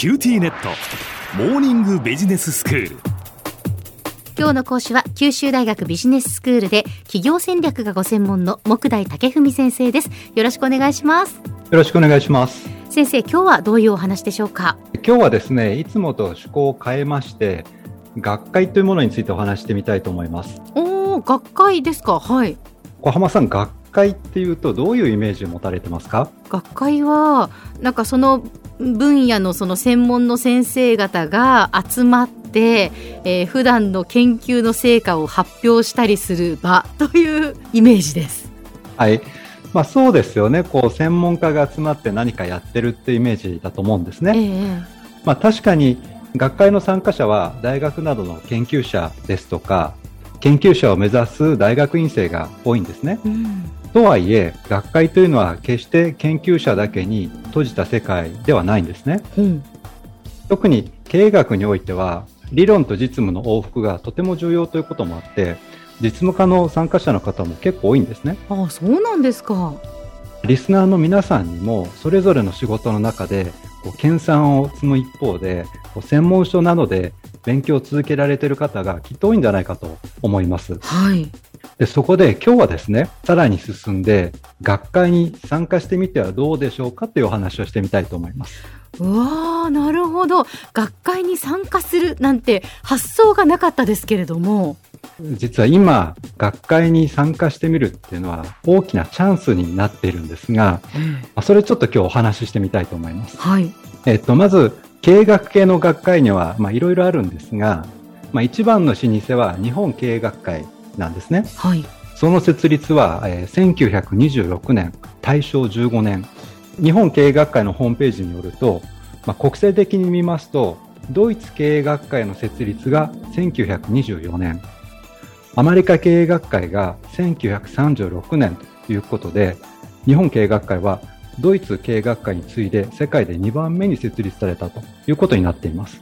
QTnet。モーニングビジネススクール。今日の講師は九州大学ビジネススクールで企業戦略がご専門の目代武史先生です。よろしくお願いします。よろしくお願いします。先生今日はどういうお話でしょうか？今日はですねいつもと趣向を変えまして学会というものについてお話してみたいと思います。おお学会ですか？はい。小浜さん学会っていうとどういうイメージを持たれてますか？学会はなんかその分野のその専門の先生方が集まって、えー、普段の研究の成果を発表したりする場というイメージです。はい。まあそうですよね。こう専門家が集まって何かやってるってイメージだと思うんですね。えー、まあ確かに学会の参加者は大学などの研究者ですとか研究者を目指す大学院生が多いんですね。うんとはいえ学会というのは決して研究者だけに閉じた世界ではないんですね、うん、特に経営学においては理論と実務の往復がとても重要ということもあって実務家の参加者の方も結構多いんですねああそうなんですかリスナーの皆さんにもそれぞれの仕事の中でこう研鑽を積む一方でこう専門書などで勉強を続けられている方がきっと多いんじゃないかと思います。はい。でそこで今日はですね、さらに進んで学会に参加してみてはどうでしょうかというお話をしてみたいと思います。うわーなるほど学会に参加するなんて発想がなかったですけれども実は今学会に参加してみるっていうのは大きなチャンスになっているんですが、うん、それちょっと今日お話ししてみたいと思います。はい。えっと、まず経営学系の学会には、まあ、いろいろあるんですが、まあ、一番の老舗は日本経営学会なんですね。はい。その設立は、えー、1926年、大正15年。日本経営学会のホームページによると、まあ、国際的に見ますと、ドイツ経営学会の設立が1924年、アメリカ経営学会が1936年ということで、日本経営学会はドイツ経営学会に次いで世界で2番目に設立されたということになっています。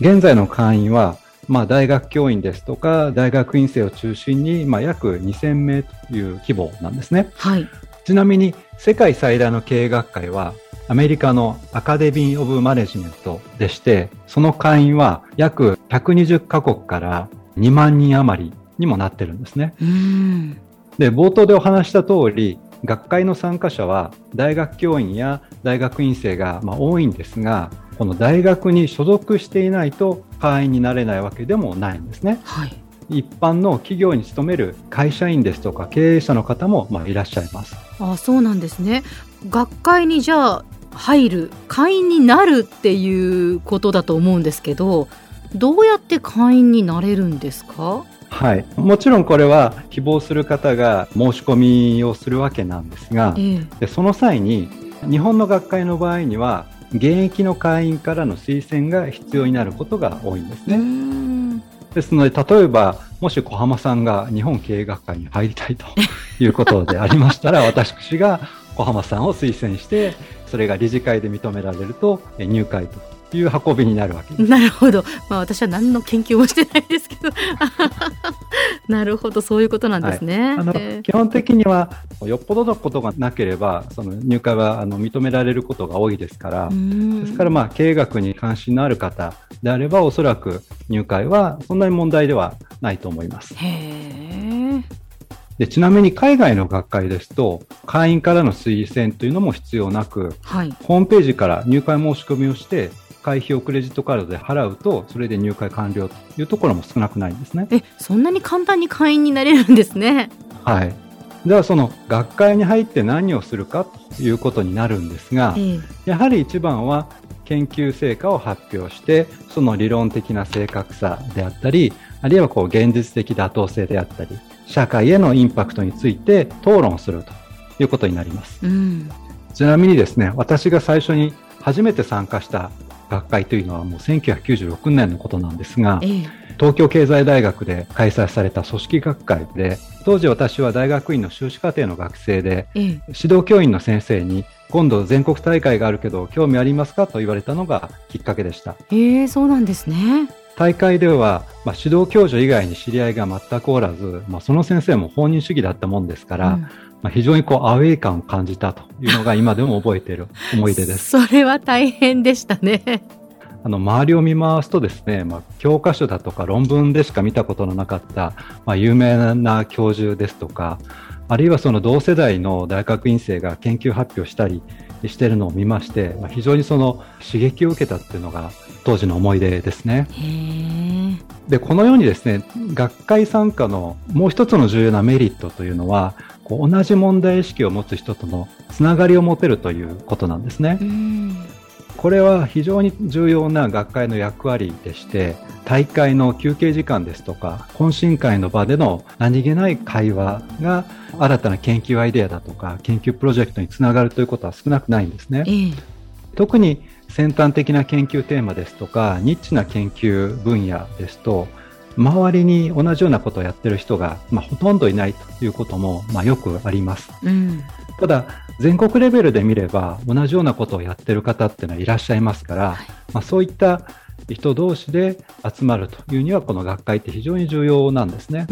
現在の会員は、まあ、大学教員ですとか大学院生を中心に、まあ、約2000名という規模なんですね。はい、ちなみに世界最大の経営学会はアメリカのアカデミー・オブ・マネジメントでしてその会員は約120カ国から2万人余りにもなってるんですね。で冒頭でお話した通り学会の参加者は大学教員や大学院生がま多いんですがこの大学に所属していないと会員になれないわけでもないんですね。はい、一般の企業に勤める会社員ですとか経営者の方もまいらっしゃいます。あそうなんですね。学会にじゃあ入る会員になるっていうことだと思うんですけどどうやって会員になれるんですか？はい、もちろんこれは希望する方が申し込みをするわけなんですが、えー、でその際に日本の学会の場合には現役の会員からの推薦が必要になることが多いんですね。ですので例えばもし小浜さんが日本経営学会に入りたいと いうことでありましたら私が小浜さんを推薦してそれが理事会で認められると入会という運びになるわけです。なるほど。まあ私は何の研究もしてないですけど。なるほど、そういうことなんですね。はい、あの、基本的にはよっぽどのことがなければ、その入会はあの認められることが多いですから、ですからまあ経営学に関心のある方であれば、おそらく入会はそんなに問題ではないと思います。へでちなみに海外の学会ですと会員からの推薦というのも必要なく、はい、ホームページから入会申し込みをして会費をクレジットカードで払うとそれで入会完了というところも少なくないんですね。えそんなに簡単に会員になれるんですね。はいではその学会に入って何をするかということになるんですが、えー、やはり一番は研究成果を発表してその理論的な正確さであったりあるいはこう現実的妥当性であったり社会へのインパクトについて討論するということになります、うん、ちなみにですね私が最初に初めて参加した学会というのはもう1996年のことなんですが、ええ、東京経済大学で開催された組織学会で当時私は大学院の修士課程の学生で、え、指導教員の先生に今度全国大会があるけど興味ありますか？と言われたのがきっかけでした。へえそうなんですね。大会では、まあ、指導教授以外に知り合いが全くおらず、まあ、その先生も放任主義だったもんですから、うん、まあ、非常にこうアウェイ感を感じたというのが今でも覚えている思い出です。それは大変でしたね。あの周りを見回すとですね、まあ、教科書だとか論文でしか見たことのなかった、まあ、有名な教授ですとか、あるいはその同世代の大学院生が研究発表したりしているのを見まして、まあ、非常にその刺激を受けたっていうのが当時の思い出ですね。でこのようにですね学会参加のもう一つの重要なメリットというのはこう同じ問題意識を持つ人とのつながりを持てるということなんですね。これは非常に重要な学会の役割でして大会の休憩時間ですとか懇親会の場での何気ない会話が新たな研究アイデアだとか研究プロジェクトにつながるということは少なくないんですね。特に先端的な研究テーマですとかニッチな研究分野ですと周りに同じようなことをやってる人が、まあ、ほとんどいないということも、まあ、よくあります。うん、ただ全国レベルで見れば同じようなことをやってる方っていうのはいらっしゃいますから、はい、まあ、そういった人同士で集まるというにはこの学会って非常に重要なんですね。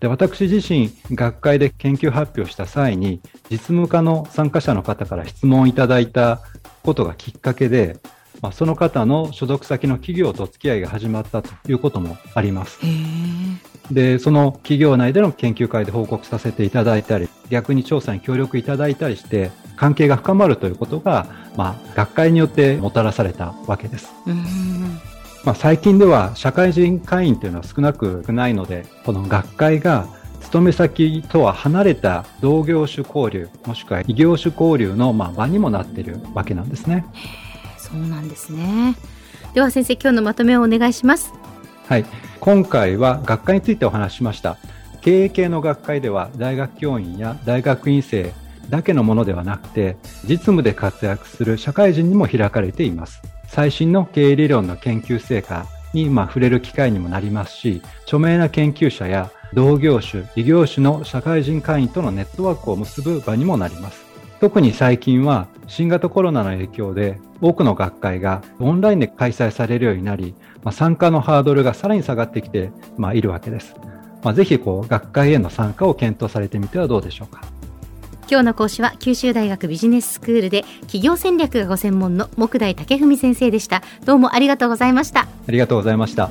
で私自身学会で研究発表した際に実務家の参加者の方から質問をいただいたことがきっかけで、まあ、その方の所属先の企業と付き合いが始まったということもあります。で、その企業内での研究会で報告させていただいたり、逆に調査に協力いただいたりして、関係が深まるということが、まあ、学会によってもたらされたわけです。まあ、最近では社会人会員というのは少なくないので、この学会が勤め先とは離れた同業種交流、もしくは異業種交流のまあ場にもなっているわけなんですね。そうなんですね。では先生、今日のまとめをお願いします。はい。今回は学会についてお話ししました。経営系の学会では大学教員や大学院生だけのものではなくて、実務で活躍する社会人にも開かれています。最新の経営理論の研究成果にま触れる機会にもなりますし、著名な研究者や同業種、異業種の社会人会員とのネットワークを結ぶ場にもなります。特に最近は新型コロナの影響で多くの学会がオンラインで開催されるようになり、まあ、参加のハードルがさらに下がってきて、まあ、いるわけです。まあ、ぜひこう学会への参加を検討されてみてはどうでしょうか。今日の講師は九州大学ビジネススクールで企業戦略がご専門の木大武文先生でした。どうもありがとうございました。ありがとうございました。